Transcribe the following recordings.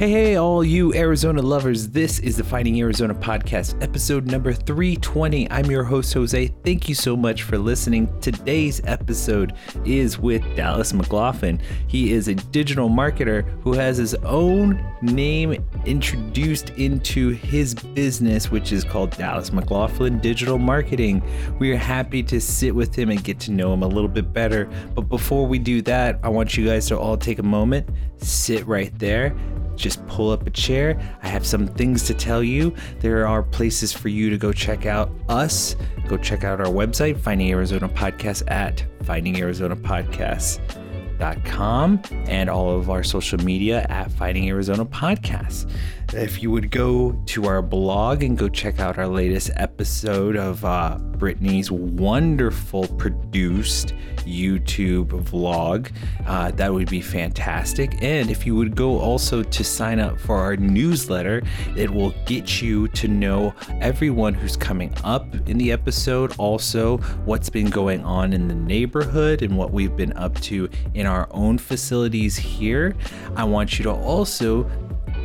Hey, hey, all you Arizona lovers. This is the Finding Arizona podcast, episode number 320. I'm your host, Jose. Thank you so much for listening. Today's episode is with Dallas McLaughlin. He is a digital marketer who has his own name introduced into his business, which is called Dallas McLaughlin Digital Marketing. We are happy to sit with him and get to know him a little bit better. But before we do that, I want you guys to all take a moment, sit right there just pull up a chair. I have some things to tell you. There are places for you to go check out us. Go check out our website, Finding Arizona Podcast at Finding Arizona Podcast.com and all of our social media at Finding Arizona Podcasts. If you would go to our blog and go check out our latest episode of uh, Brittany's wonderful produced YouTube vlog, uh, that would be fantastic. And if you would go also to sign up for our newsletter, it will get you to know everyone who's coming up in the episode, also what's been going on in the neighborhood and what we've been up to in our own facilities here. I want you to also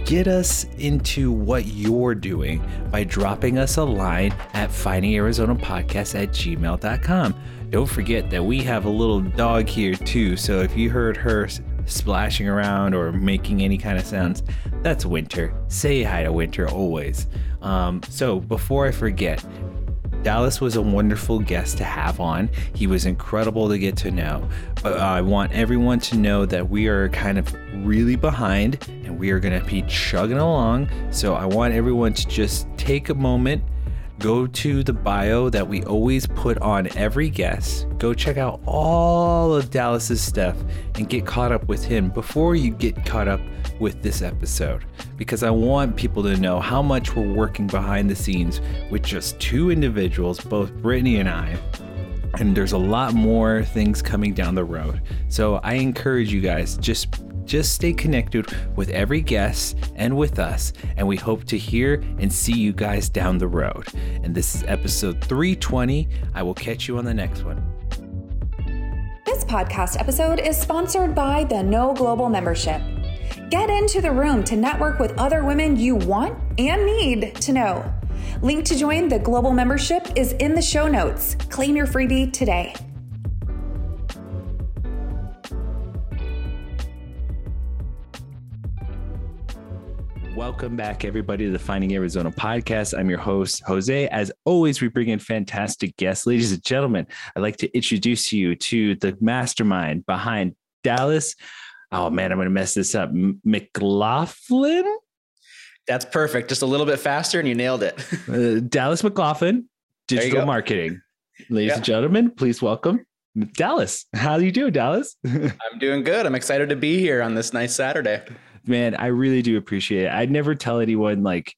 get us into what you're doing by dropping us a line at findingarizonapodcast at gmail.com. Don't forget that we have a little dog here too, so if you heard her splashing around or making any kind of sounds, that's Winter. Say hi to Winter always. Um, so before I forget, Dallas was a wonderful guest to have on. He was incredible to get to know. But I want everyone to know that we are kind of really behind and we are going to be chugging along. So I want everyone to just take a moment go to the bio that we always put on every guest. Go check out all of Dallas's stuff and get caught up with him before you get caught up with this episode. Because I want people to know how much we're working behind the scenes with just two individuals, both Brittany and I. And there's a lot more things coming down the road. So I encourage you guys just just stay connected with every guest and with us, and we hope to hear and see you guys down the road. And this is episode 320. I will catch you on the next one. This podcast episode is sponsored by the No Global Membership. Get into the room to network with other women you want and need to know. Link to join the global membership is in the show notes. Claim your freebie today. Welcome back, everybody, to the Finding Arizona podcast. I'm your host, Jose. As always, we bring in fantastic guests. Ladies and gentlemen, I'd like to introduce you to the mastermind behind Dallas. Oh, man, I'm going to mess this up. McLaughlin? That's perfect. Just a little bit faster and you nailed it. uh, Dallas McLaughlin, digital marketing. Ladies yeah. and gentlemen, please welcome Dallas. How do you do, Dallas? I'm doing good. I'm excited to be here on this nice Saturday man, I really do appreciate it. I'd never tell anyone like,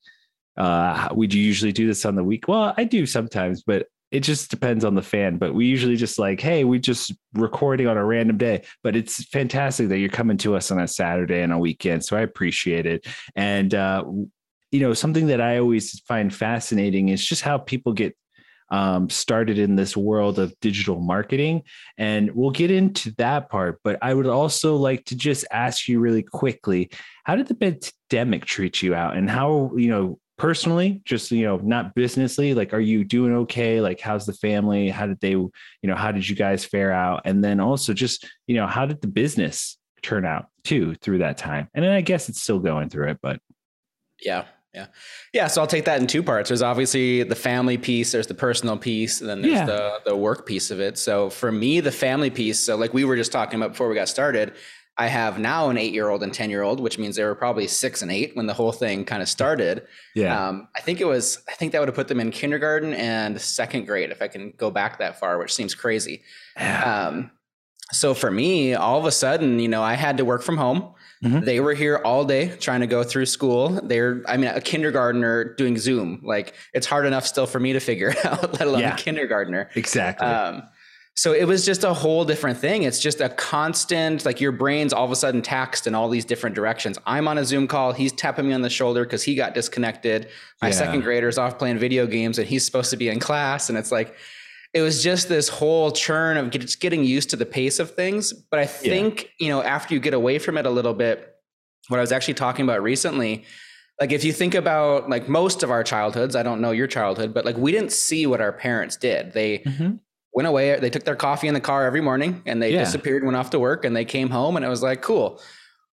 uh, would you usually do this on the week? Well, I do sometimes, but it just depends on the fan. But we usually just like, hey, we just recording on a random day. But it's fantastic that you're coming to us on a Saturday and a weekend. So I appreciate it. And uh, you know, something that I always find fascinating is just how people get um, started in this world of digital marketing. And we'll get into that part. But I would also like to just ask you really quickly how did the pandemic treat you out? And how, you know, personally just you know not businessly like are you doing okay like how's the family how did they you know how did you guys fare out and then also just you know how did the business turn out too through that time and then i guess it's still going through it but yeah yeah. Yeah. So I'll take that in two parts. There's obviously the family piece, there's the personal piece, and then there's yeah. the, the work piece of it. So for me, the family piece, so like we were just talking about before we got started, I have now an eight year old and 10 year old, which means they were probably six and eight when the whole thing kind of started. Yeah. Um, I think it was, I think that would have put them in kindergarten and second grade if I can go back that far, which seems crazy. Yeah. Um, so for me, all of a sudden, you know, I had to work from home. Mm-hmm. They were here all day trying to go through school. They're, I mean, a kindergartner doing Zoom. Like it's hard enough still for me to figure out, let alone yeah. a kindergartner. Exactly. Um, so it was just a whole different thing. It's just a constant, like your brain's all of a sudden taxed in all these different directions. I'm on a Zoom call. He's tapping me on the shoulder because he got disconnected. My yeah. second grader's off playing video games and he's supposed to be in class. And it's like, it was just this whole churn of just getting used to the pace of things. But I think, yeah. you know, after you get away from it a little bit, what I was actually talking about recently. Like if you think about like most of our childhoods, I don't know your childhood, but like we didn't see what our parents did. They mm-hmm. went away, they took their coffee in the car every morning and they yeah. disappeared, went off to work and they came home and it was like, cool.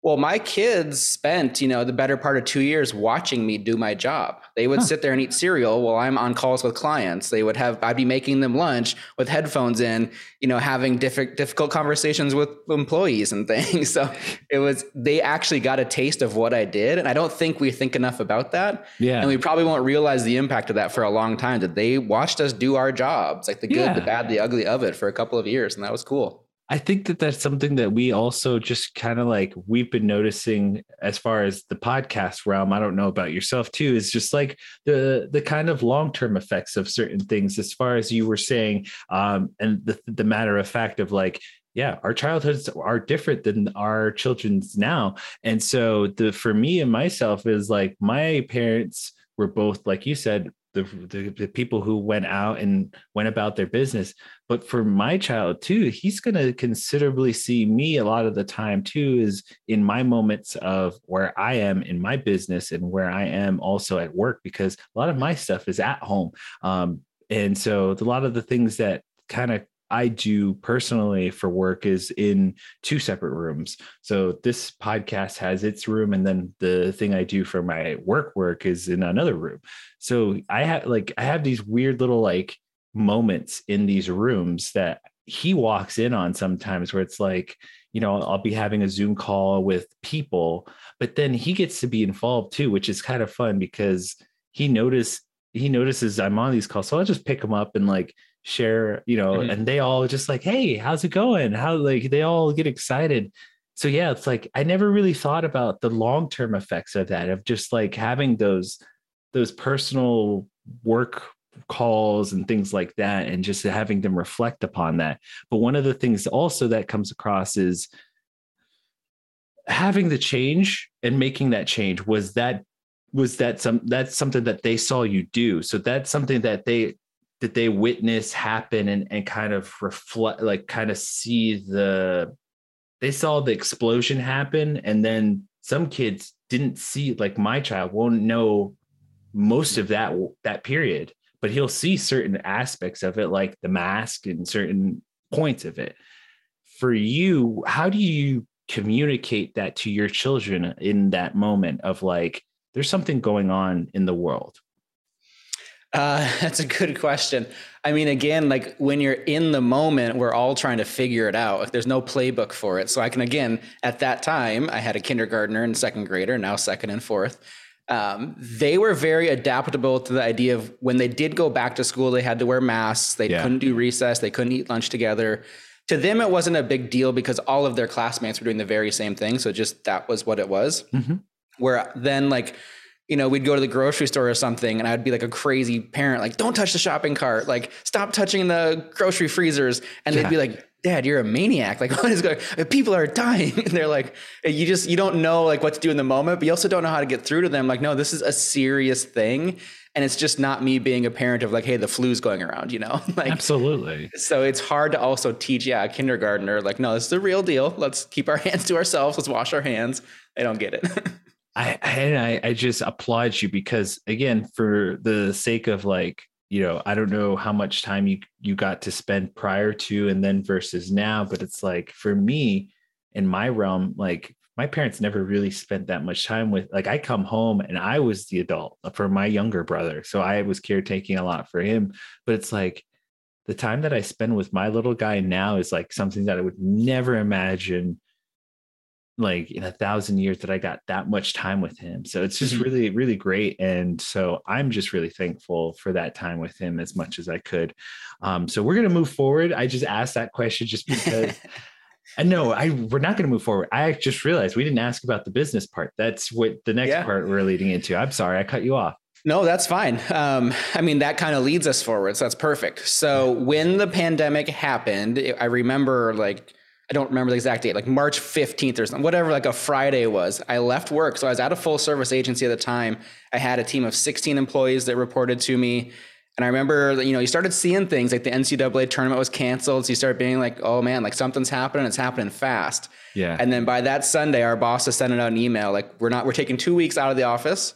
Well, my kids spent, you know, the better part of two years watching me do my job. They would huh. sit there and eat cereal while I'm on calls with clients. They would have, I'd be making them lunch with headphones in, you know, having diff- difficult conversations with employees and things. So it was, they actually got a taste of what I did. And I don't think we think enough about that. Yeah. And we probably won't realize the impact of that for a long time that they watched us do our jobs, like the good, yeah. the bad, the ugly of it for a couple of years. And that was cool. I think that that's something that we also just kind of like we've been noticing as far as the podcast realm. I don't know about yourself too. Is just like the the kind of long term effects of certain things. As far as you were saying, um, and the the matter of fact of like yeah our childhoods are different than our children's now and so the for me and myself is like my parents were both like you said the, the, the people who went out and went about their business. But for my child too he's going to considerably see me a lot of the time too is in my moments of where i am in my business and where i am also at work because a lot of my stuff is at home. Um, and so a lot of the things that kind of I do personally for work is in two separate rooms. So this podcast has its room, and then the thing I do for my work work is in another room. So I have like I have these weird little like moments in these rooms that he walks in on sometimes where it's like you know i'll be having a zoom call with people but then he gets to be involved too which is kind of fun because he noticed he notices i'm on these calls so i'll just pick him up and like share, you know, mm-hmm. and they all just like, hey, how's it going? How like they all get excited. So yeah, it's like I never really thought about the long-term effects of that, of just like having those those personal work calls and things like that and just having them reflect upon that. But one of the things also that comes across is having the change and making that change was that was that some that's something that they saw you do so that's something that they that they witness happen and, and kind of reflect like kind of see the they saw the explosion happen and then some kids didn't see like my child won't know most of that that period but he'll see certain aspects of it like the mask and certain points of it. For you how do you communicate that to your children in that moment of like there's something going on in the world uh, that's a good question. I mean, again, like when you're in the moment, we're all trying to figure it out. There's no playbook for it. So I can, again, at that time, I had a kindergartner and second grader, now second and fourth. Um, they were very adaptable to the idea of when they did go back to school, they had to wear masks. They yeah. couldn't do recess. They couldn't eat lunch together. To them, it wasn't a big deal because all of their classmates were doing the very same thing. So just that was what it was. Mm-hmm. Where then, like, you know, we'd go to the grocery store or something, and I'd be like a crazy parent, like, don't touch the shopping cart, like, stop touching the grocery freezers. And yeah. they'd be like, Dad, you're a maniac. Like, what is going People are dying. And they're like, you just, you don't know like what to do in the moment, but you also don't know how to get through to them. Like, no, this is a serious thing. And it's just not me being a parent of like, hey, the flu's going around, you know? like, absolutely. So it's hard to also teach, yeah, a kindergartner, like, no, this is the real deal. Let's keep our hands to ourselves. Let's wash our hands. They don't get it. I I I just applaud you because again, for the sake of like you know, I don't know how much time you you got to spend prior to and then versus now, but it's like for me in my realm, like my parents never really spent that much time with like I come home and I was the adult for my younger brother. So I was caretaking a lot for him. But it's like the time that I spend with my little guy now is like something that I would never imagine like in a thousand years that I got that much time with him. So it's just mm-hmm. really, really great. And so I'm just really thankful for that time with him as much as I could. Um, so we're gonna move forward. I just asked that question just because and no, I we're not gonna move forward. I just realized we didn't ask about the business part. That's what the next yeah. part we're leading into. I'm sorry, I cut you off. No, that's fine. Um, I mean, that kind of leads us forward. So that's perfect. So when the pandemic happened, I remember like I don't remember the exact date, like March 15th or something, whatever, like a Friday was. I left work. So I was at a full service agency at the time. I had a team of 16 employees that reported to me. And I remember, you know, you started seeing things like the NCAA tournament was canceled. So you start being like, oh man, like something's happening. It's happening fast. Yeah. And then by that Sunday, our boss is sending out an email like, we're not, we're taking two weeks out of the office.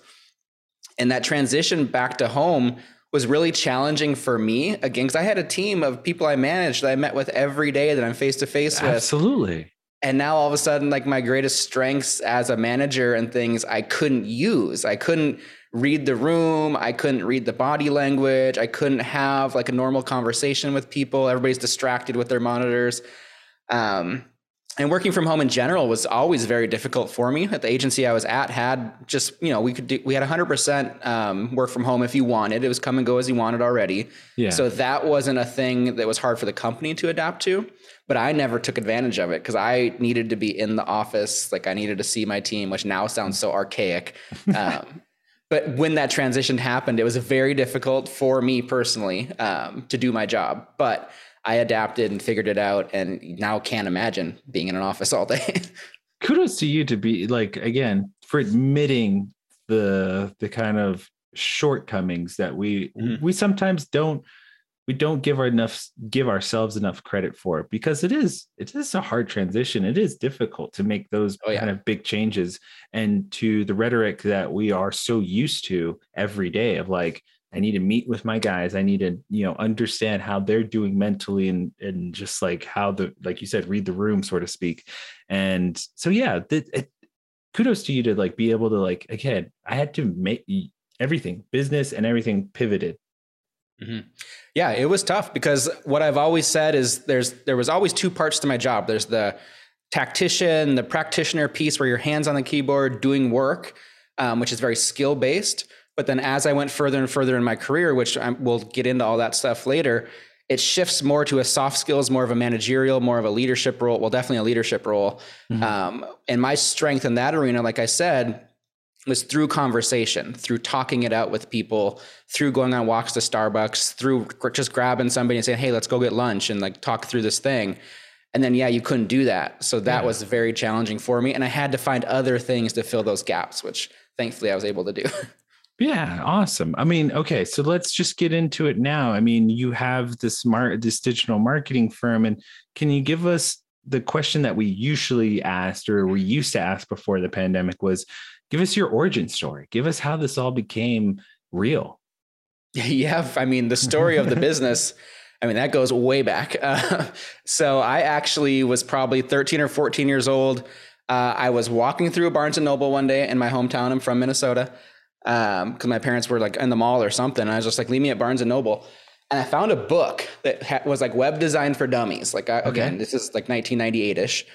And that transition back to home was really challenging for me again, because I had a team of people I managed that I met with every day that I'm face to face with. Absolutely. And now all of a sudden, like my greatest strengths as a manager and things I couldn't use. I couldn't read the room. I couldn't read the body language. I couldn't have like a normal conversation with people. Everybody's distracted with their monitors. Um, and working from home in general was always very difficult for me. At the agency I was at, had just you know we could do we had 100 percent um, work from home if you wanted. It was come and go as you wanted already. Yeah. So that wasn't a thing that was hard for the company to adapt to. But I never took advantage of it because I needed to be in the office. Like I needed to see my team, which now sounds so archaic. Um, but when that transition happened, it was very difficult for me personally um, to do my job. But I adapted and figured it out, and now can't imagine being in an office all day. Kudos to you to be like again for admitting the the kind of shortcomings that we Mhm. we sometimes don't we don't give our enough give ourselves enough credit for because it is it is a hard transition it is difficult to make those Oh, yeah. kind of big changes and to the rhetoric that we are so used to every day of like i need to meet with my guys i need to you know understand how they're doing mentally and and just like how the like you said read the room so to speak and so yeah th- it, kudos to you to like be able to like again i had to make everything business and everything pivoted Yeah, it was tough because what I've always said is there's there was always two parts to my job. There's the tactician, the practitioner piece where your hands on the keyboard doing work, um, which is very skill based. But then as I went further and further in my career, which i we'll get into all that stuff later, it shifts more to a soft skills, more of a managerial, more of a leadership role. Well, definitely a leadership role. Um, and my strength in that arena, like I said, was through conversation, through talking it out with people, through going on walks to Starbucks, through just grabbing somebody and saying, "Hey, let's go get lunch and like talk through this thing." And then yeah, you couldn't do that. So that Yeah. was very challenging for me and I had to find other things to fill those gaps, which thankfully I was able to do. Yeah, awesome. I mean, okay, so let's just get into it now. I mean, you have this mar- this digital marketing firm, and can you give us the question that we usually asked or we used to ask before the pandemic was, give us your origin story. Give us how this all became real. Yeah, I mean, the story of the business, I mean, that goes way back. Uh, so I actually was probably 13 or 14 years old. Uh, I was walking through a Barnes and Noble one day in my hometown. I'm from Minnesota because my parents were like in the mall or something. And I was just like, leave me at Barnes and Noble. And I found a book that ha- was like web design for dummies. Like, I, again, this is like 1998 ish.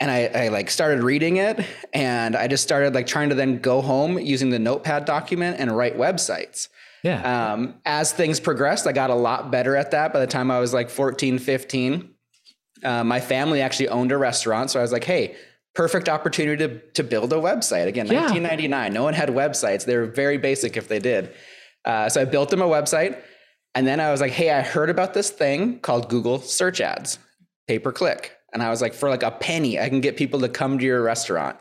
And I, I like started reading it and I just started like trying to then go home using the notepad document and write websites. Yeah. Um, as things progressed, I got a lot better at that by the time I was like 14, 15. Uh, my family actually owned a restaurant. So I was like, hey, perfect opportunity to, to build a website. Again, Yeah. 1999, no one had websites. They were very basic if they did. Uh, so I built them a website. And then I was like, hey, I heard about this thing called Google search ads, pay per click. And I was like, for like a penny, I can get people to come to your restaurant.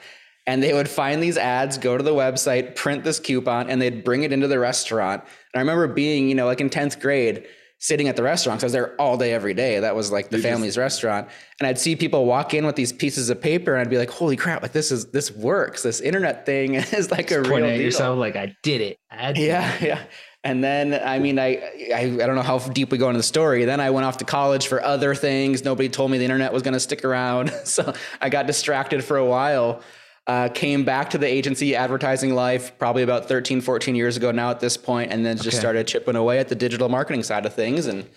And they would find these ads, go to the website, print this coupon, and they'd bring it into the restaurant. And I remember being, you know, like in 10th grade, sitting at the restaurant because I was there all day, every day. That was like the family's restaurant. And I'd see people walk in with these pieces of paper, and I'd be like, holy crap, like this is this works. This internet thing is like a real deal. yourself like I did it. I did Yeah, yeah. And then I mean, I, I I don't know how deep we go into the story. Then I went off to college for other things. Nobody told me the internet was going to stick around, so I got distracted for a while. Uh, came back to the agency advertising life probably about 13, 14 years ago now at this point, and then just Okay. started chipping away at the digital marketing side of things, and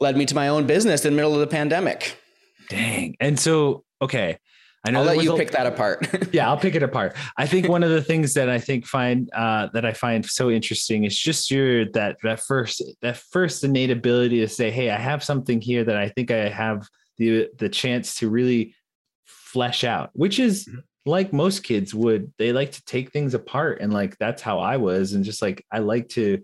led me to my own business in the middle of the pandemic. Dang. And so, okay. I know I'll let you a- pick that apart. yeah i'll pick it apart i think one of the things that i think find uh, that i find so interesting is just your that that first that first innate ability to say hey i have something here that i think i have the the chance to really flesh out which is like most kids would they like to take things apart and like that's how i was and just like i like to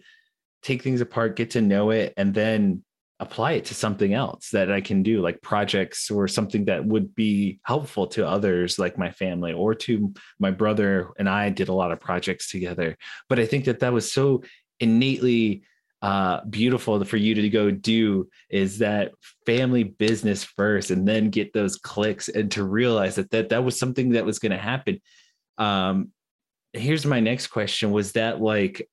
take things apart get to know it and then apply it to something else that I can do, like projects or something that would be helpful to others, like my family or to my brother and I did a lot of projects together. But I think that that was so innately uh, beautiful for you to go do is that family business first and then get those clicks and to realize that that, that was something that was going to happen. Um, here's my next question was that like,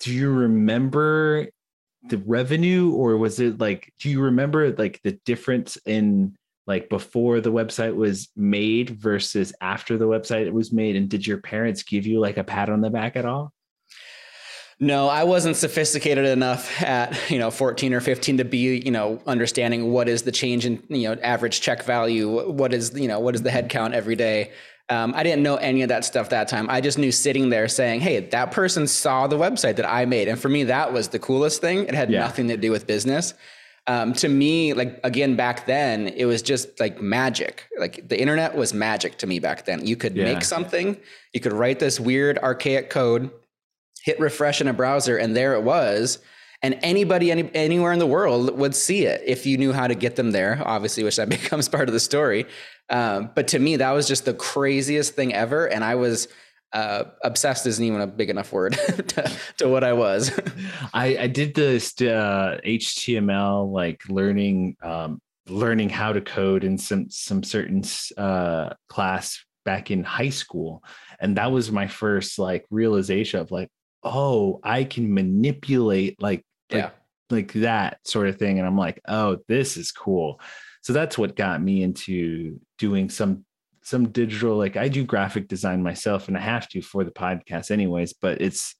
do you remember the revenue or was it like, do you remember like the difference in like before the website was made versus after the website was made? And did your parents give you like a pat on the back at all? No, I wasn't sophisticated enough at, you know, 14 or 15 to be, you know, understanding what is the change in, you know, average check value, what is, you know, what is the head count every day. Um, I didn't know any of that stuff that time. I just knew sitting there saying, "Hey, that person saw the website that I made," and for me, that was the coolest thing. It had yeah. nothing to do with business. Um, to me, like again back then, it was just like magic. Like the internet was magic to me back then. You could yeah. make something, you could write this weird archaic code, hit refresh in a browser, and there it was. And anybody any, anywhere in the world would see it if you knew how to get them there. Obviously, which that becomes part of the story. Um, but to me, that was just the craziest thing ever, and I was uh, obsessed isn't even a big enough word to, to, what I was. I, I did this uh, HTML like learning um, learning how to code in some some certain uh, class back in high school, and that was my first like realization of like, oh, I can manipulate like yeah. like, like that sort of thing, and I'm like, oh, this is cool. So that's what got me into doing some some digital like I do graphic design myself and I have to for the podcast anyways, but it's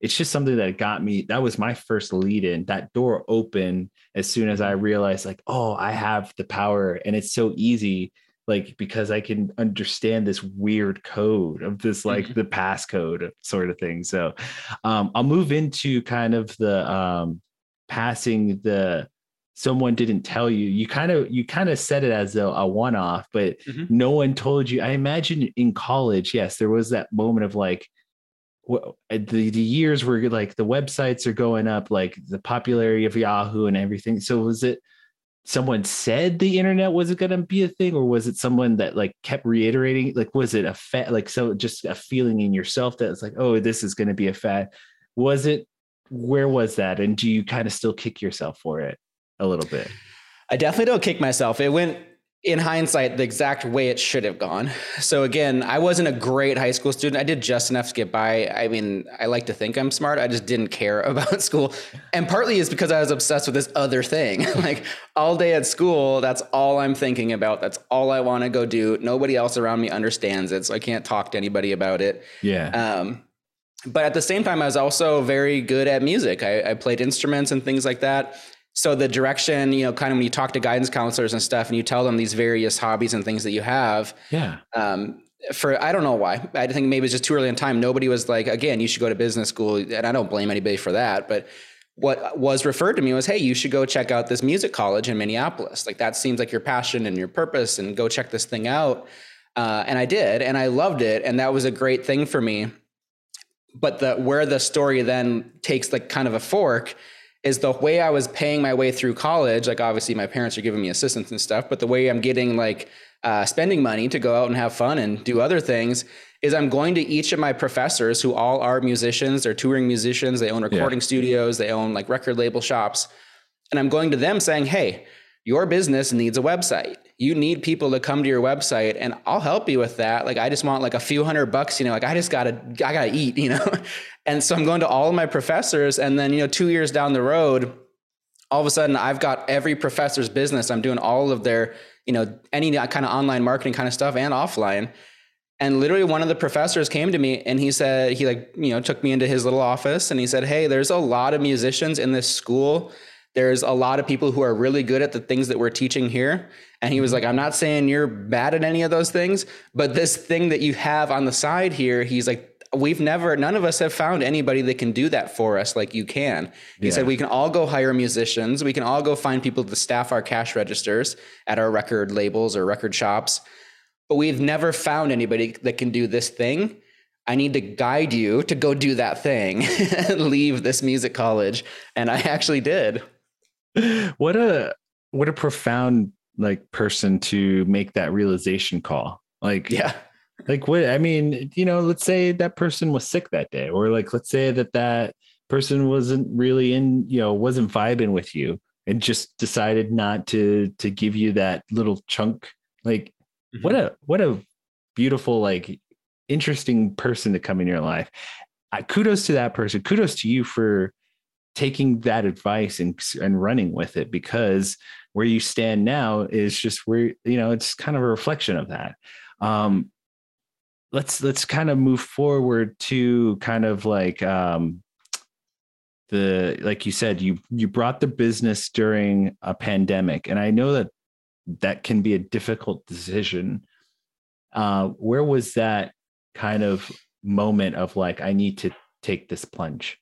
it's just something that got me that was my first lead in that door opened as soon as I mm-hmm. realized like oh I have the power and it's so easy like because I can understand this weird code of this like mm-hmm. the passcode sort of thing. So um I'll move into kind of the um passing the someone didn't tell you you kind of you kind of said it as a, a one-off but mm-hmm. no one told you i imagine in college yes there was that moment of like uh, the, the years were like the websites are going up like the popularity of yahoo and everything so was it someone said the internet was going to be a thing or was it someone that like kept reiterating like was it a fat like so just a feeling in yourself that it's like oh this is going to be a fad was it where was that and do you kind of still kick yourself for it a little bit. I definitely don't kick myself. It went in hindsight the exact way it should have gone. So again, I wasn't a great high school student. I did just enough to get by. I mean, I like to think I'm smart. I just didn't care about school. And partly is because I was obsessed with this other thing. like all day at school, that's all I'm thinking about. That's all I want to go do. Nobody else around me understands it, so I can't talk to anybody about it. Yeah. Um, but at the same time, I was also very good at music. I, I played instruments and things like that so the direction you know kind of when you talk to guidance counselors and stuff and you tell them these various hobbies and things that you have yeah. um, for i don't know why. I think maybe it's just too early in time. Nobody was like again you should go to business school and i don't blame anybody for that but what was referred to me was hey you should go check out this music college in minneapolis. Like that seems like your passion and your purpose and go check this thing out. Uh, and i did and i loved it and that was a great thing for me. But the where the story then takes like kind of a fork is the way I was paying my way through college. Like obviously my parents are giving me assistance and stuff, but the way I'm getting like uh, spending money to go out and have fun and do other things is I'm going to each of my professors who all are musicians, they're touring musicians, they own recording yeah. studios, they own like record label shops. And I'm going to them saying, hey, your business needs a website. You need people to come to your website and I'll help you with that. Like I just want like a few hundred bucks, you know, like I just gotta, I gotta eat, you know? And so I'm going to all of my professors. And then, you know, two years down the road, all of a sudden I've got every professor's business. I'm doing all of their, you know, any kind of online marketing kind of stuff and offline. And literally one of the professors came to me and he said, he like, you know, took me into his little office and he said, Hey, there's a lot of musicians in this school. There's a lot of people who are really good at the things that we're teaching here. And he was mm-hmm. like, I'm not saying you're bad at any of those things, but this thing that you have on the side here, he's like, we've never none of us have found anybody that can do that for us like you can. He yeah. said we can all go hire musicians. We can all go find people to staff our cash registers at our record labels or record shops. But we've never found anybody that can do this thing. I need to guide you to go do that thing and leave this music college. And i actually did what a what a profound like person to make that realization call like yeah like what i mean you know let's say that person was sick that day or like let's say that that person wasn't really in, you know, wasn't vibing with you and just decided not to to give you that little chunk. Like mm-hmm. what a what a beautiful like interesting person to come in your life. I, kudos to that person. Kudos to you for taking that advice and and running with it because where you stand now is just where you know it's kind of a reflection of that. Um, let's let's kind of move forward to kind of like um, the like you said you you brought the business during a pandemic and i know that that can be a difficult decision uh, where was that kind of moment of like i need to take this plunge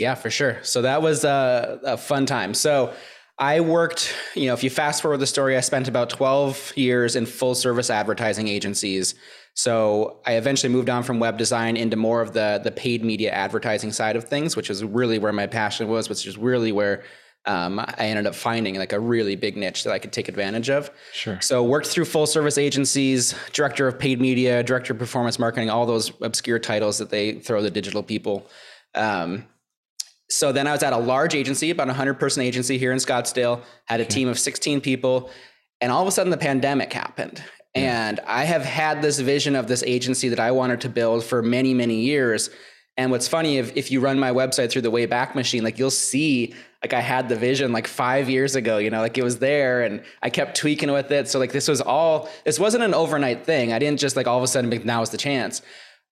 yeah for sure so that was a, a fun time so i worked you know if you fast forward the story i spent about 12 years in full service advertising agencies so I eventually moved on from web design into more of the the paid media advertising side of things, which is really where my passion was, which is really where um, I ended up finding like a really big niche that I could take advantage of. Sure. So worked through full service agencies, director of paid media, director of performance marketing, all those obscure titles that they throw the digital people. Um, so then I was at a large agency, about a hundred person agency here in Scottsdale, had a okay. team of 16 people. And all of a sudden the pandemic happened. And I have had this vision of this agency that I wanted to build for many, many years. And what's funny, if, if you run my website through the Wayback Machine, like you'll see, like I had the vision like five years ago, you know, like it was there and I kept tweaking with it. So like this was all, this wasn't an overnight thing. I didn't just like all of a sudden now is the chance.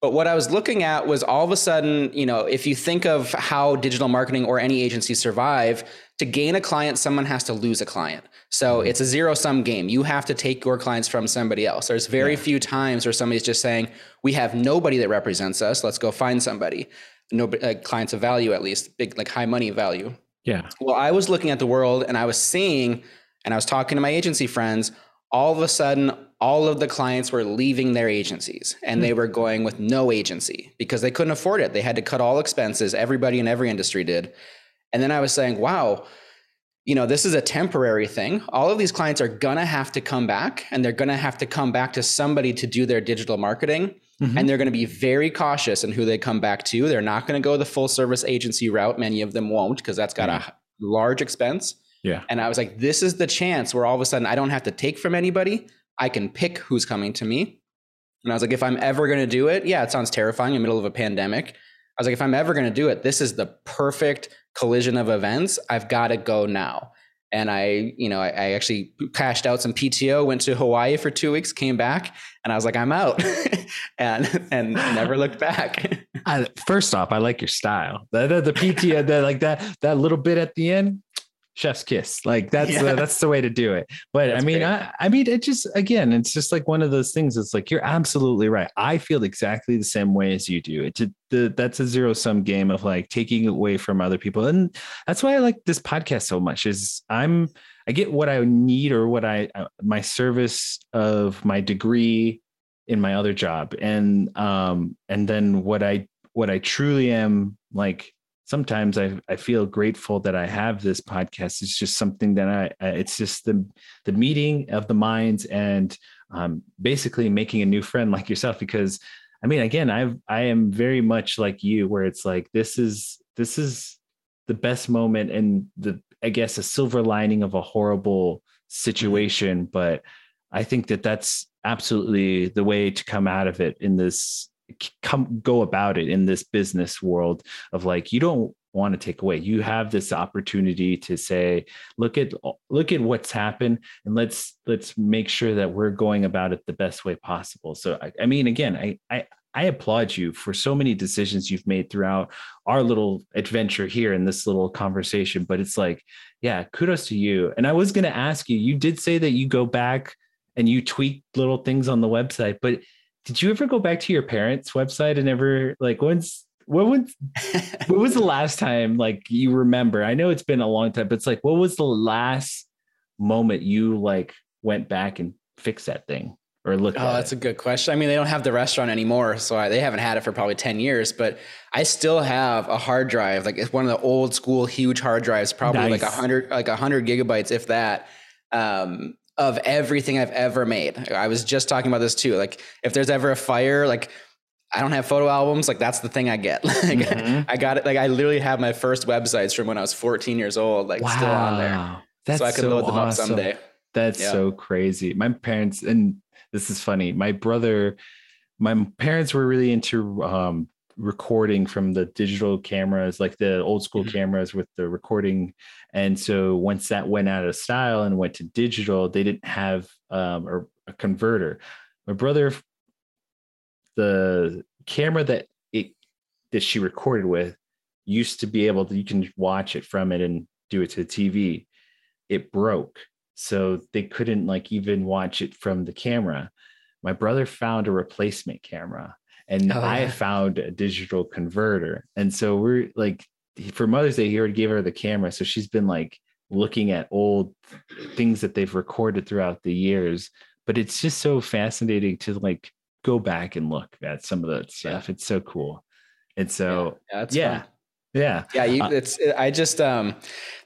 But what I was looking at was all of a sudden, you know, if you think of how digital marketing or any agency survive, to gain a client, someone has to lose a client. So mm-hmm. it's a zero sum game. You have to take your clients from somebody else. There's very yeah. few times where somebody's just saying, "We have nobody that represents us. Let's go find somebody." No uh, clients of value, at least big like high money value. Yeah. Well, I was looking at the world and I was seeing, and I was talking to my agency friends. All of a sudden, all of the clients were leaving their agencies and they hmm. were going with no agency because they couldn't afford it. They had to cut all expenses. Everybody in every industry did. And then I was saying, wow, you know, this is a temporary thing. All of these clients are going to have to come back and they're going to have to come back to somebody to do their digital marketing. Mm-hmm. And they're going to be very cautious in who they come back to. They're not going to go the full service agency route. Many of them won't because that's got a large expense. Yeah. And I was like, this is the chance where all of a sudden I don't have to take from anybody. I can pick who's coming to me. And I was like, if I'm ever going to do it, yeah, it sounds terrifying in the middle of a pandemic. I was like, if I'm ever going to do it, this is the perfect collision of events. I've got to go now. And I, you know, I, I, actually cashed out some PTO, went to Hawaii for two weeks, came back, and I was like, I'm out, and and never looked back. I, first off, I like your style. The, the, the PTO, the, like that that little bit at the end, chef's kiss. Like that's yeah. the, that's the way to do it. But that's i mean I, I mean it just again it's just like one of those things it's like you're absolutely right. I feel exactly the same way as you do. It's a, the, that's a zero sum game of like taking away from other people. And that's why i like this podcast so much is i'm i get what i need or what i uh, my service of my degree in my other job. And um and then what i what i truly am like sometimes I, I feel grateful that I have this podcast. It's just something that I, it's just the, the meeting of the minds and um, basically making a new friend like yourself, because I mean, again, I've, I am very much like you where it's like, this is, this is the best moment and the, I guess a silver lining of a horrible situation. But I think that that's absolutely the way to come out of it in this come go about it in this business world of like you don't want to take away you have this opportunity to say look at look at what's happened and let's let's make sure that we're going about it the best way possible so i, I mean again I, I I applaud you for so many decisions you've made throughout our little adventure here in this little conversation. But it's like, yeah, kudos to you. And I was going to ask you, you did say that you go back and you tweak little things on the website, but did you ever go back to your parents' website and ever like once what was what was the last time like you remember? I know it's been a long time, but it's like what was the last moment you like went back and fixed that thing or looked at oh, that's it? a good question. I mean, they don't have the restaurant anymore, so I, they haven't had it for probably 10 years, but I still have a hard drive. Like it's one of the old school huge hard drives, probably nice. like a hundred, like a hundred gigabytes, if that. Um, of everything I've ever made. I was just talking about this too. Like if there's ever a fire, like I don't have photo albums. Like that's the thing I get. like mm-hmm. I got it. Like I literally have my first websites from when I was 14 years old, like wow. still on there. That's so I can so load them awesome. up someday. That's yeah. so crazy. My parents, and this is funny. My brother, my parents were really into um, recording from the digital cameras, like the old school mm-hmm. cameras with the recording. And so once that went out of style and went to digital, they didn't have um, a, a converter. My brother the camera that it that she recorded with used to be able to you can watch it from it and do it to the TV. It broke. So they couldn't like even watch it from the camera. My brother found a replacement camera and oh, I found a digital converter. And so we're like for Mother's Day, he already gave her the camera. So she's been like looking at old things that they've recorded throughout the years. But it's just so fascinating to like go back and look at some of that stuff. Yeah. It's so cool. And so, yeah, yeah, yeah, yeah. You, uh, it's, I just, um,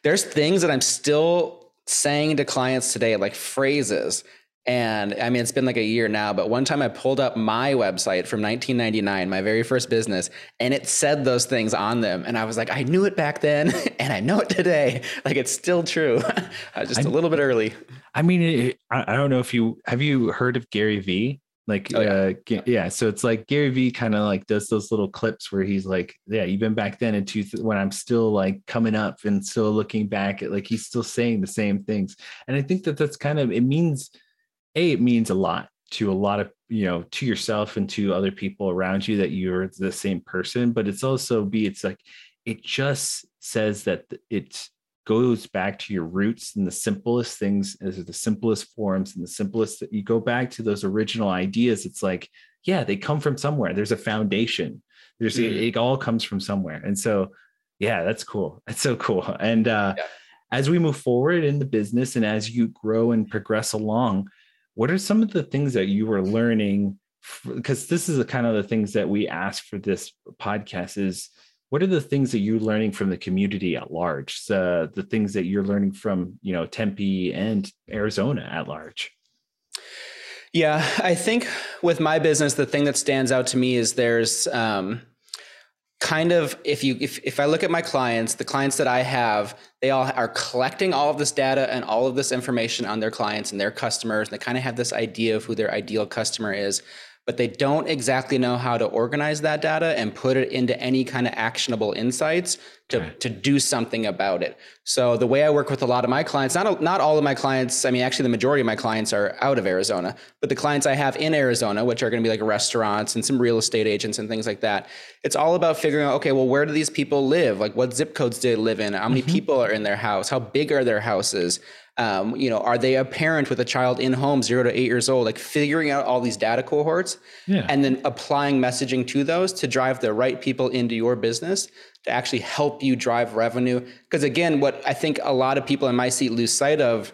there's things that I'm still saying to clients today, like phrases. And I mean, it's been like a year now, but one time I pulled up my website from 1999, my very first business, and it said those things on them. And I was like, I knew it back then, and I know it today. Like it's still true, just I, a little bit early. I mean, it, I don't know if you have you heard of Gary Vee? Like, oh, yeah. Uh, yeah. So it's like Gary Vee kind of like does those little clips where he's like, yeah, even back then in two, when I'm still like coming up and still looking back at like, he's still saying the same things. And I think that that's kind of, it means, A, it means a lot to a lot of, you know, to yourself and to other people around you that you're the same person. But it's also B, it's like, it just says that it goes back to your roots and the simplest things as the simplest forms and the simplest that you go back to those original ideas it's like yeah they come from somewhere there's a foundation there's mm-hmm. it, it, all comes from somewhere and so yeah that's cool that's so cool and uh yeah. as we move forward in the business and as you grow and progress along what are some of the things that you were learning because this is the kind of the things that we ask for this podcast is what are the things that you're learning from the community at large? So the things that you're learning from you know tempe and arizona at large. Yeah i think with my business the thing that stands out to me is there's um, kind of if you if, if i look at my clients the clients that i have they all are collecting all of this data and all of this information on their clients and their customers and they kind of have this idea of who their ideal customer is but they don't exactly know how to organize that data and put it into any kind of actionable insights to, okay. to do something about it. So the way I work with a lot of my clients, not, not all of my clients, I mean, actually the majority of my clients are out of Arizona, but the clients I have in Arizona, which are going to be like restaurants and some real estate agents and things like that, it's all about figuring out, okay, well, where do these people live? Like what zip codes do they live in? How many mm-hmm. people are in their house? How big are their houses? Um, you know, are they a parent with a child in home, zero to eight years old? Like figuring out all these data cohorts yeah. and then applying messaging to those to drive the right people into your business to actually help you drive revenue. Because again, what I think a lot of people in my seat lose sight of,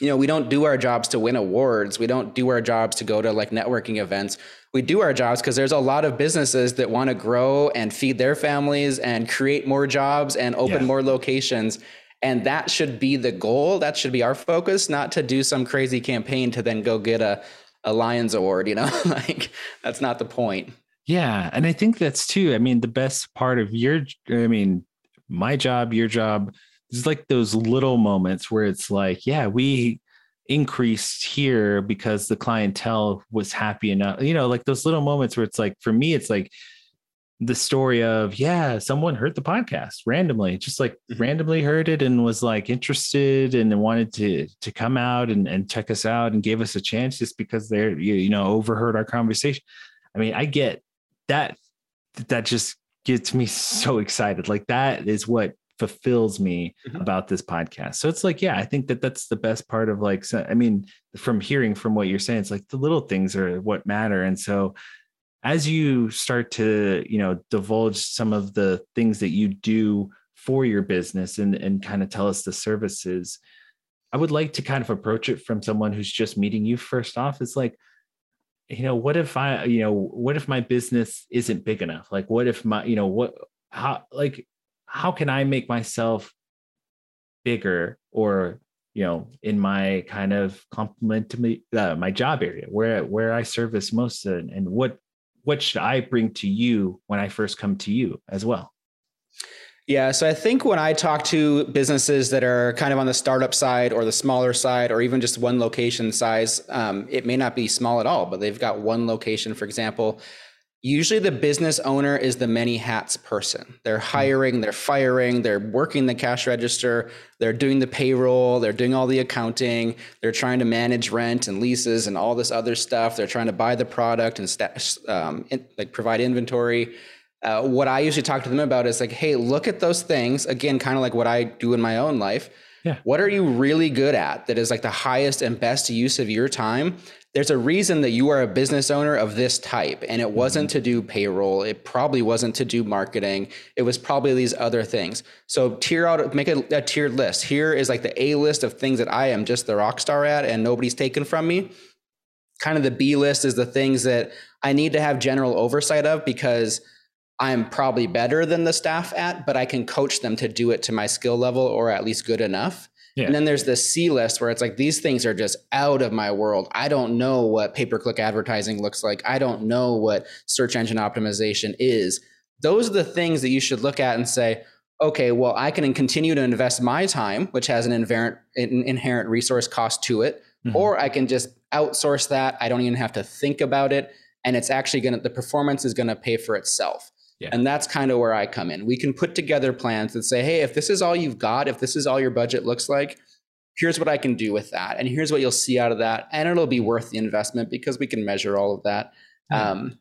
you know, we don't do our jobs to win awards. We don't do our jobs to go to like networking events. We do our jobs because there's a lot of businesses that want to grow and feed their families and create more jobs and open yeah. more locations. And that should be the goal. That should be our focus, not to do some crazy campaign to then go get a, a Lions Award, you know? like that's not the point. Yeah. And I think that's too, I mean, the best part of your, I mean, my job, your job, is like those little moments where it's like, yeah, we increased here because the clientele was happy enough, you know, like those little moments where it's like, for me, it's like, the story of yeah someone heard the podcast randomly just like mm-hmm. randomly heard it and was like interested and wanted to to come out and, and check us out and gave us a chance just because they're you, you know overheard our conversation i mean i get that that just gets me so excited like that is what fulfills me mm-hmm. about this podcast so it's like yeah i think that that's the best part of like i mean from hearing from what you're saying it's like the little things are what matter and so as you start to you know divulge some of the things that you do for your business and and kind of tell us the services i would like to kind of approach it from someone who's just meeting you first off it's like you know what if i you know what if my business isn't big enough? Like what if my you know what how like how can i make myself bigger or you know in my kind of complement to me uh, my job area where where i service most and, and what what should I bring to you when I first come to you as well? Yeah, so I think when I talk to businesses that are kind of on the startup side or the smaller side, or even just one location size, um, it may not be small at all, but they've got one location, for example. Usually, the business owner is the many hats person. They're hiring, they're firing, they're working the cash register, they're doing the payroll, they're doing all the accounting, they're trying to manage rent and leases and all this other stuff. They're trying to buy the product and st- um, in, like provide inventory uh, what I usually talk to them about is like, hey, look at those things. Again, kind of like what I do in my own life. Yeah. What are you really good at that is like the highest and best use of your time? There's a reason that you are a business owner of this type. And it wasn't mm-hmm. to do payroll. It probably wasn't to do marketing. It was probably these other things. So tier out, make a, a tiered list. Here is like the A list of things that I am just the rock star at and nobody's taken from me. Kind of the B list is the things that I need to have general oversight of because – I'm probably better than the staff at, but I can coach them to do it to my skill level or at least good enough. Yeah. And then there's the C list where it's like these things are just out of my world. I don't know what pay per click advertising looks like. I don't know what search engine optimization is. Those are the things that you should look at and say, okay, well, I can continue to invest my time, which has an inherent, inherent resource cost to it, mm-hmm. or I can just outsource that. I don't even have to think about it. And it's actually going to, the performance is going to pay for itself. Yeah. And that's kind of where I come in. We can put together plans that say, hey, if this is all you've got, if this is all your budget looks like, here's what I can do with that. And here's what you'll see out of that. And it'll be worth the investment because we can measure all of that. Mm-hmm. Um,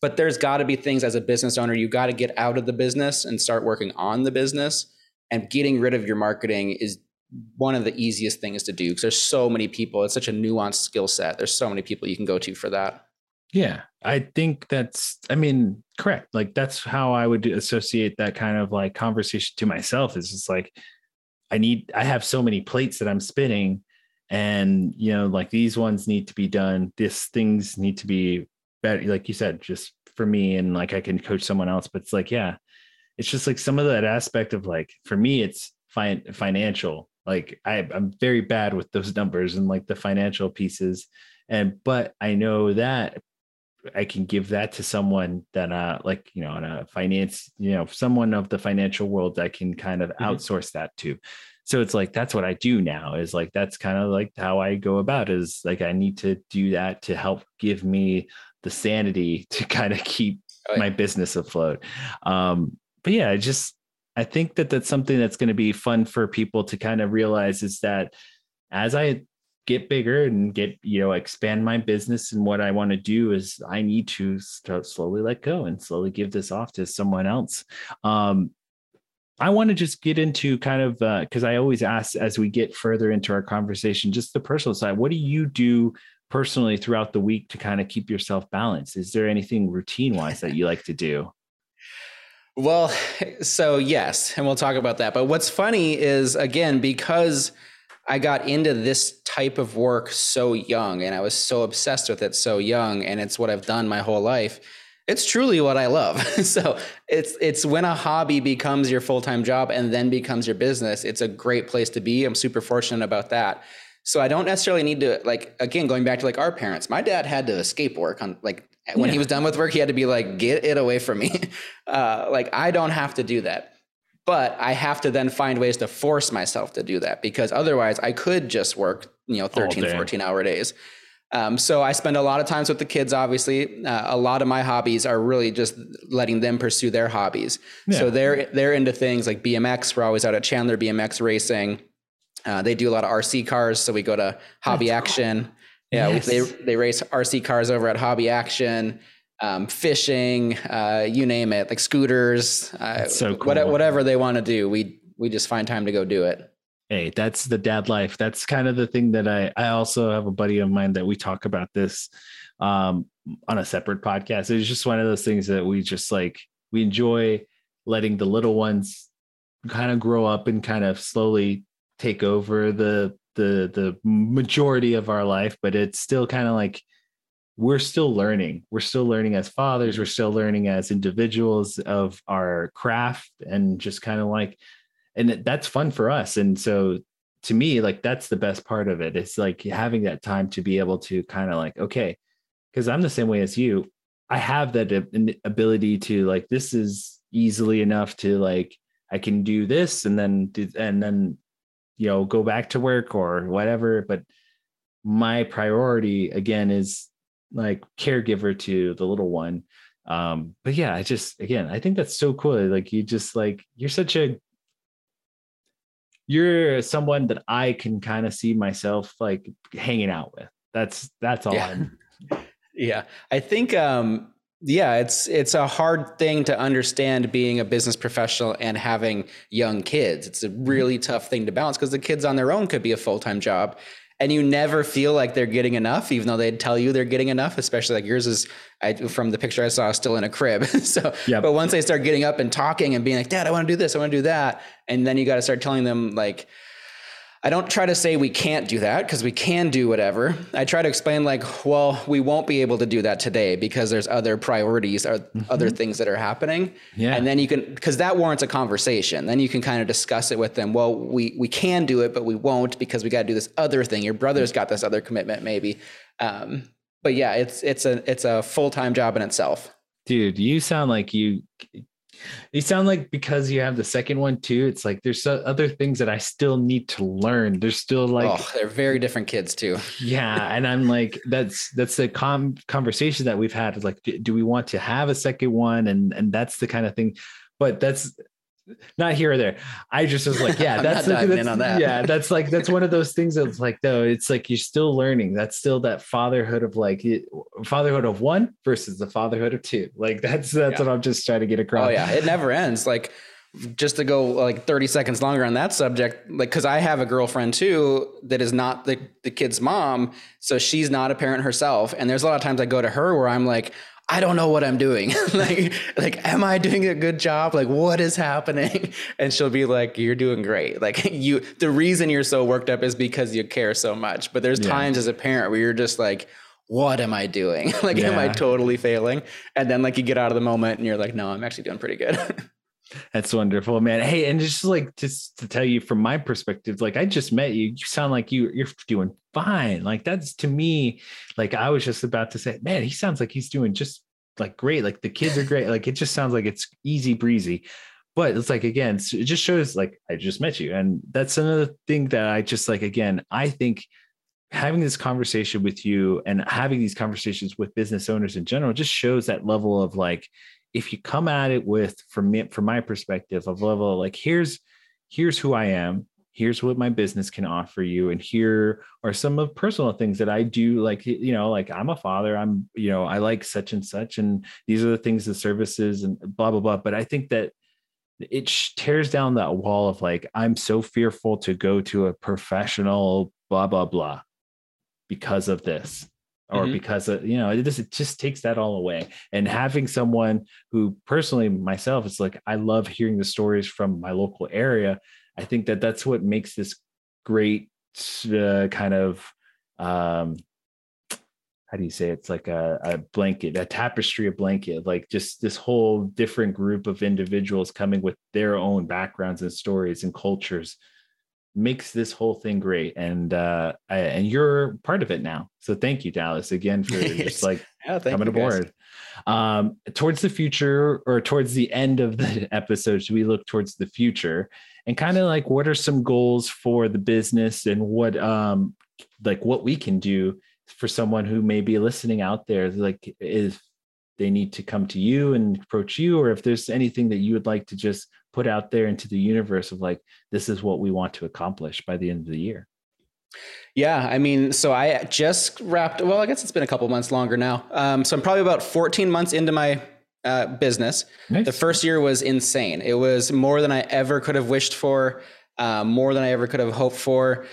but there's got to be things as a business owner, you got to get out of the business and start working on the business. And getting rid of your marketing is one of the easiest things to do because there's so many people. It's such a nuanced skill set. There's so many people you can go to for that. Yeah, I think that's, I mean, correct. Like that's how I would associate that kind of like conversation to myself is just like, I need, I have so many plates that I'm spinning and, you know, like these ones need to be done. This things need to be better. Like you said, just for me and like I can coach someone else, but it's like, yeah, it's just like some of that aspect of like, for me, it's fine financial. Like I, I'm very bad with those numbers and like the financial pieces and but i know that I can give that to someone that uh like you know on a finance you know someone of the financial world that can kind of mm-hmm. outsource that to so it's like that's what I do now is like that's kind of like how I go about is like I need to do that to help give me the sanity to kind of keep oh, yeah. my business afloat um but yeah I just I think that that's something that's going to be fun for people to kind of realize is that as I get bigger and get you know expand my business. And what i want to do is i need to start slowly let go and slowly give this off to someone else. Um i want to just get into kind of because uh, i always ask as we get further into our conversation just the personal side what do you do personally throughout the week to kind of keep yourself balanced? Is there anything routine wise that you like to do? Well so yes and we'll talk about that. But what's funny is again because I got into this type of work so young and I was so obsessed with it so young and it's what I've done my whole life. It's truly what I love. so it's it's when a hobby becomes your full-time job and then becomes your business, it's a great place to be. I'm super fortunate about that. So I don't necessarily need to like again going back to like our parents. My dad had to escape work on like when yeah. he was done with work, he had to be like, get it away from me. Uh, like I don't have to do that but I have to then find ways to force myself to do that because otherwise I could just work, you know, 13, 14 hour days. Um, so I spend a lot of times with the kids, obviously. Uh, a lot of my hobbies are really just letting them pursue their hobbies. Yeah. So they're, they're into things like BMX. We're always out at Chandler BMX racing. Uh, they do a lot of RC cars. So we go to Hobby That's Action. Cool. Yeah, yes. they, they race RC cars over at Hobby Action um, fishing, uh, you name it, like scooters, uh, so cool. what, whatever they want to do. We we just find time to go do it. Hey, that's the dad life. That's kind of the thing that I I also have a buddy of mine that we talk about this um, on a separate podcast. It's just one of those things that we just like we enjoy letting the little ones kind of grow up and kind of slowly take over the the the majority of our life, but it's still kind of like we're still learning. We're still learning as fathers. We're still learning as individuals of our craft and just kind of like, and that's fun for us. And so to me, like that's the best part of it. It's like having that time to be able to kind of like, okay, because I'm the same way as you. I have that ability to like this is easily enough to like I can do this and then do, and then you know go back to work or whatever but my priority again is like caregiver to the little one. Um but yeah i just again i think that's so cool. Like you just like you're such a you're someone that i can kind of see myself like hanging out with. That's that's all yeah. i'm yeah. I think um yeah it's it's a hard thing to understand being a business professional and having young kids. It's a mm-hmm. really tough thing to balance because the kids on their own could be a full-time job and you never feel like they're getting enough even though they tell you they're getting enough especially like yours is I, from the picture i saw still in a crib so yep. but once they start getting up and talking and being like dad i want to do this i want to do that and then you got to start telling them like I don't try to say we can't do that because we can do whatever. I try to explain like, well, we won't be able to do that today because there's other priorities or mm-hmm. other things that are happening. Yeah. And then you can because that warrants a conversation. Then you can kind of discuss it with them. Well, we we can do it, but we won't because we got to do this other thing. Your brother's got this other commitment, maybe. Um, but yeah, it's it's a it's a full time job in itself. Dude, you sound like you you sound like because you have the second one too. It's like there's other things that I still need to learn. There's still like oh, they're very different kids too. yeah, and I'm like that's that's the com- conversation that we've had. Is like, do, do we want to have a second one? And and that's the kind of thing. But that's not here or there. I just was like, yeah, that's, like, that's that. yeah, that's like that's one of those things that's like, though it's like you're still learning. That's still that fatherhood of like fatherhood of one versus the fatherhood of two. Like that's that's yeah. what I'm just trying to get across. Oh yeah, it never ends. Like just to go like 30 seconds longer on that subject, like because I have a girlfriend too that is not the, the kid's mom. So she's not a parent herself. And there's a lot of times I go to her where I'm like, I don't know what I'm doing. like, like, am I doing a good job? Like, what is happening? And she'll be like, You're doing great. Like, you, the reason you're so worked up is because you care so much. But there's yeah. times as a parent where you're just like, What am I doing? like, yeah. am I totally failing? And then, like, you get out of the moment and you're like, No, I'm actually doing pretty good. That's wonderful, man. Hey, and just like just to tell you from my perspective, like I just met you. You sound like you you're doing fine. Like that's to me, like I was just about to say, man, he sounds like he's doing just like great. Like the kids are great. Like it just sounds like it's easy breezy. But it's like again, it just shows like I just met you. And that's another thing that I just like again, I think having this conversation with you and having these conversations with business owners in general just shows that level of like if you come at it with from me from my perspective of level like here's here's who I am here's what my business can offer you and here are some of personal things that i do like you know like i'm a father i'm you know i like such and such and these are the things the services and blah blah blah. But i think that it tears down that wall of like i'm so fearful to go to a professional blah blah blah because of this or mm-hmm. because of, you know it just it just takes that all away and having someone who personally myself it's like i love hearing the stories from my local area i think that that's what makes this great uh, kind of um how do you say it? it's like a, a blanket a tapestry of blanket like just this whole different group of individuals coming with their own backgrounds and stories and cultures makes this whole thing great. And uh I, and you're part of it now. So thank you dallas again for just like yeah, coming aboard. Um towards the future or towards the end of the episode should we look towards the future? And kind of like what are some goals for the business and what um like what we can do for someone who may be listening out there like if they need to come to you and approach you or if there's anything that you would like to just put out there into the universe of like this is what we want to accomplish by the end of the year yeah, I mean, so I just wrapped. Well, I guess it's been a couple months longer now. Um, so I'm probably about 14 months into my uh, business. Nice. The first year was insane. It was more than I ever could have wished for, uh, more than I ever could have hoped for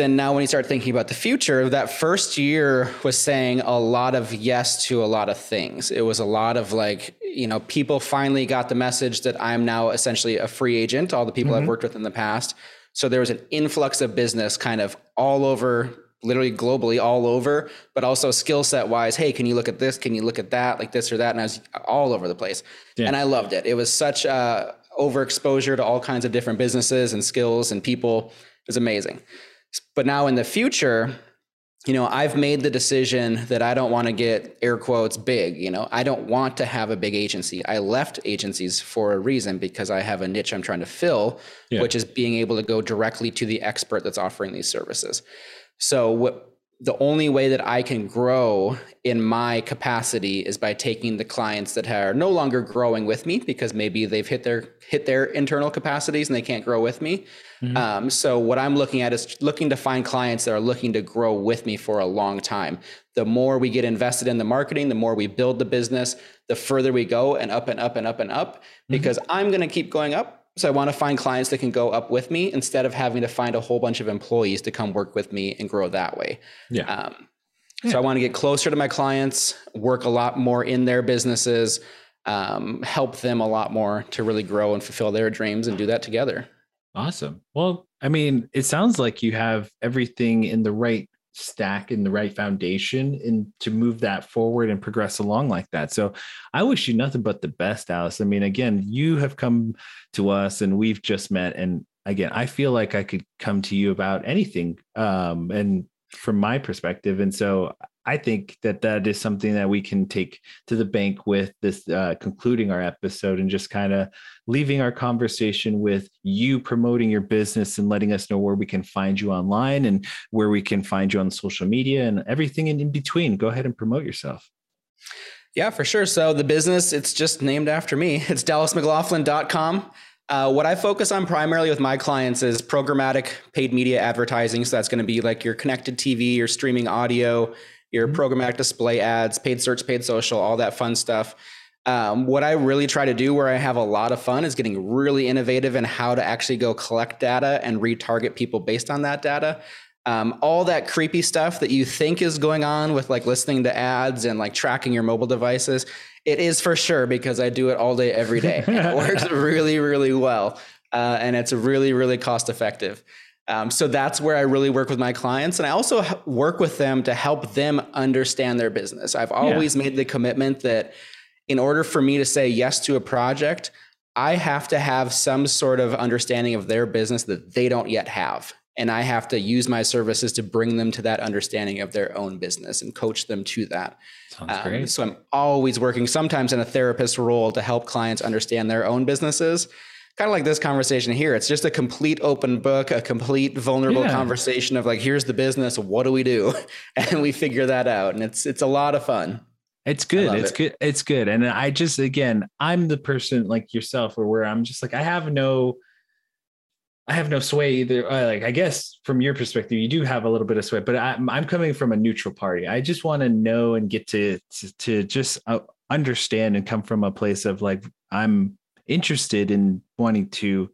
then now when you start thinking about the future, that first year was saying a lot of yes to a lot of things. It was a lot of like, you know, people finally got the message that I'm now essentially a free agent, all the people mm-hmm. I've worked with in the past. So there was an influx of business kind of all over, literally globally all over, but also skill set wise. Hey, can you look at this? Can you look at that? Like this or that. And I was all over the place. Yeah. And I loved it. It was such a overexposure to all kinds of different businesses and skills and people. It was amazing. But now in the future, you know, I've made the decision that I don't want to get air quotes big. You know, I don't want to have a big agency. I left agencies for a reason because I have a niche I'm trying to fill, yeah. which is being able to go directly to the expert that's offering these services. So, what the only way that I can grow in my capacity is by taking the clients that are no longer growing with me because maybe they've hit their hit their internal capacities and they can't grow with me. Mm-hmm. Um, so what I'm looking at is looking to find clients that are looking to grow with me for a long time. The more we get invested in the marketing, the more we build the business, the further we go and up and up and up and up. Mm-hmm. Because I'm going to keep going up so I want to find clients that can go up with me instead of having to find a whole bunch of employees to come work with me and grow that way. Yeah. Um, yeah. So I want to get closer to my clients, work a lot more in their businesses, um, help them a lot more to really grow and fulfill their dreams and do that together. Awesome. Well, I mean, it sounds like you have everything in the right stack in the right foundation and to move that forward and progress along like that. So I wish you nothing but the best, Dallas. I mean, again, you have come to us and we've just met. And again, I feel like I could come to you about anything. Um, and from my perspective. And so I think that that is something that we can take to the bank with this uh, concluding our episode and just kind of leaving our conversation with you promoting your business and letting us know where we can find you online and where we can find you on social media and everything in, between. Go ahead and promote yourself. Yeah, for sure. So the business, it's just named after me. It's dallasmclaughlin.com. Uh, what I focus on primarily with my clients is programmatic paid media advertising. So that's going to be like your connected TV, your streaming audio, your mm-hmm. programmatic display ads, paid search, paid social, all that fun stuff. Um, what I really try to do where I have a lot of fun is getting really innovative in how to actually go collect data and retarget people based on that data. Um, all that creepy stuff that you think is going on with like listening to ads and like tracking your mobile devices it is for sure because I do it all day, every day. it works really, really well. Uh, and it's really, really cost effective. Um, so that's where I really work with my clients. And I also work with them to help them understand their business. I've always yeah. made the commitment that in order for me to say yes to a project, I have to have some sort of understanding of their business that they don't yet have. And I have to use my services to bring them to that understanding of their own business and coach them to that. Sounds um, great. So I'm always working, sometimes in a therapist role, to help clients understand their own businesses. Kind of like this conversation here. It's just a complete open book, a complete vulnerable yeah. conversation of like, here's the business. What do we do? And we figure that out. And it's it's a lot of fun. It's good. It's it. good. It's good. And I just again, I'm the person like yourself, or where I'm just like I have no I have no sway either. Like, I guess from your perspective, you do have a little bit of sway, but I'm, I'm coming from a neutral party. I just want to know and get to, to, to just uh, understand and come from a place of like, I'm interested in wanting to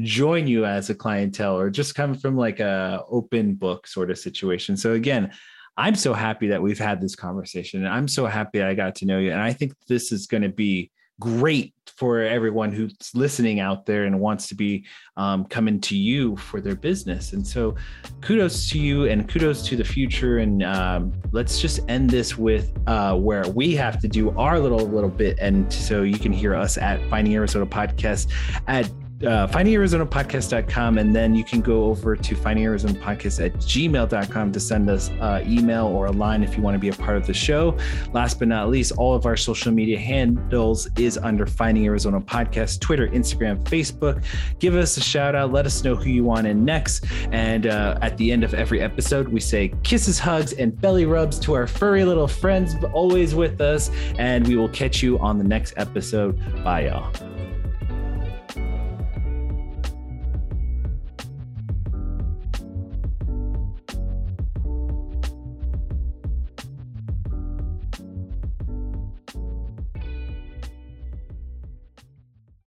join you as a clientele or just come from like a open book sort of situation. So again, I'm so happy that we've had this conversation and I'm so happy I got to know you. And I think this is going to be great for everyone who's listening out there and wants to be um, coming to you for their business. And so, kudos to you and kudos to the future. And um, let's just end this with uh, where we have to do our little little bit. And so you can hear us at Finding Arizona Podcast at uh, findingarizonapodcast.com and then you can go over to findingarizonapodcast at gmail.com to send us uh, email or a line if you want to be a part of the show. Last but not least all of our social media handles is under finding arizona podcast twitter instagram facebook. Give us a shout out let us know who you want in next and uh, at the end of every episode we say kisses hugs and belly rubs to our furry little friends always with us and we will catch you on the next episode. Bye y'all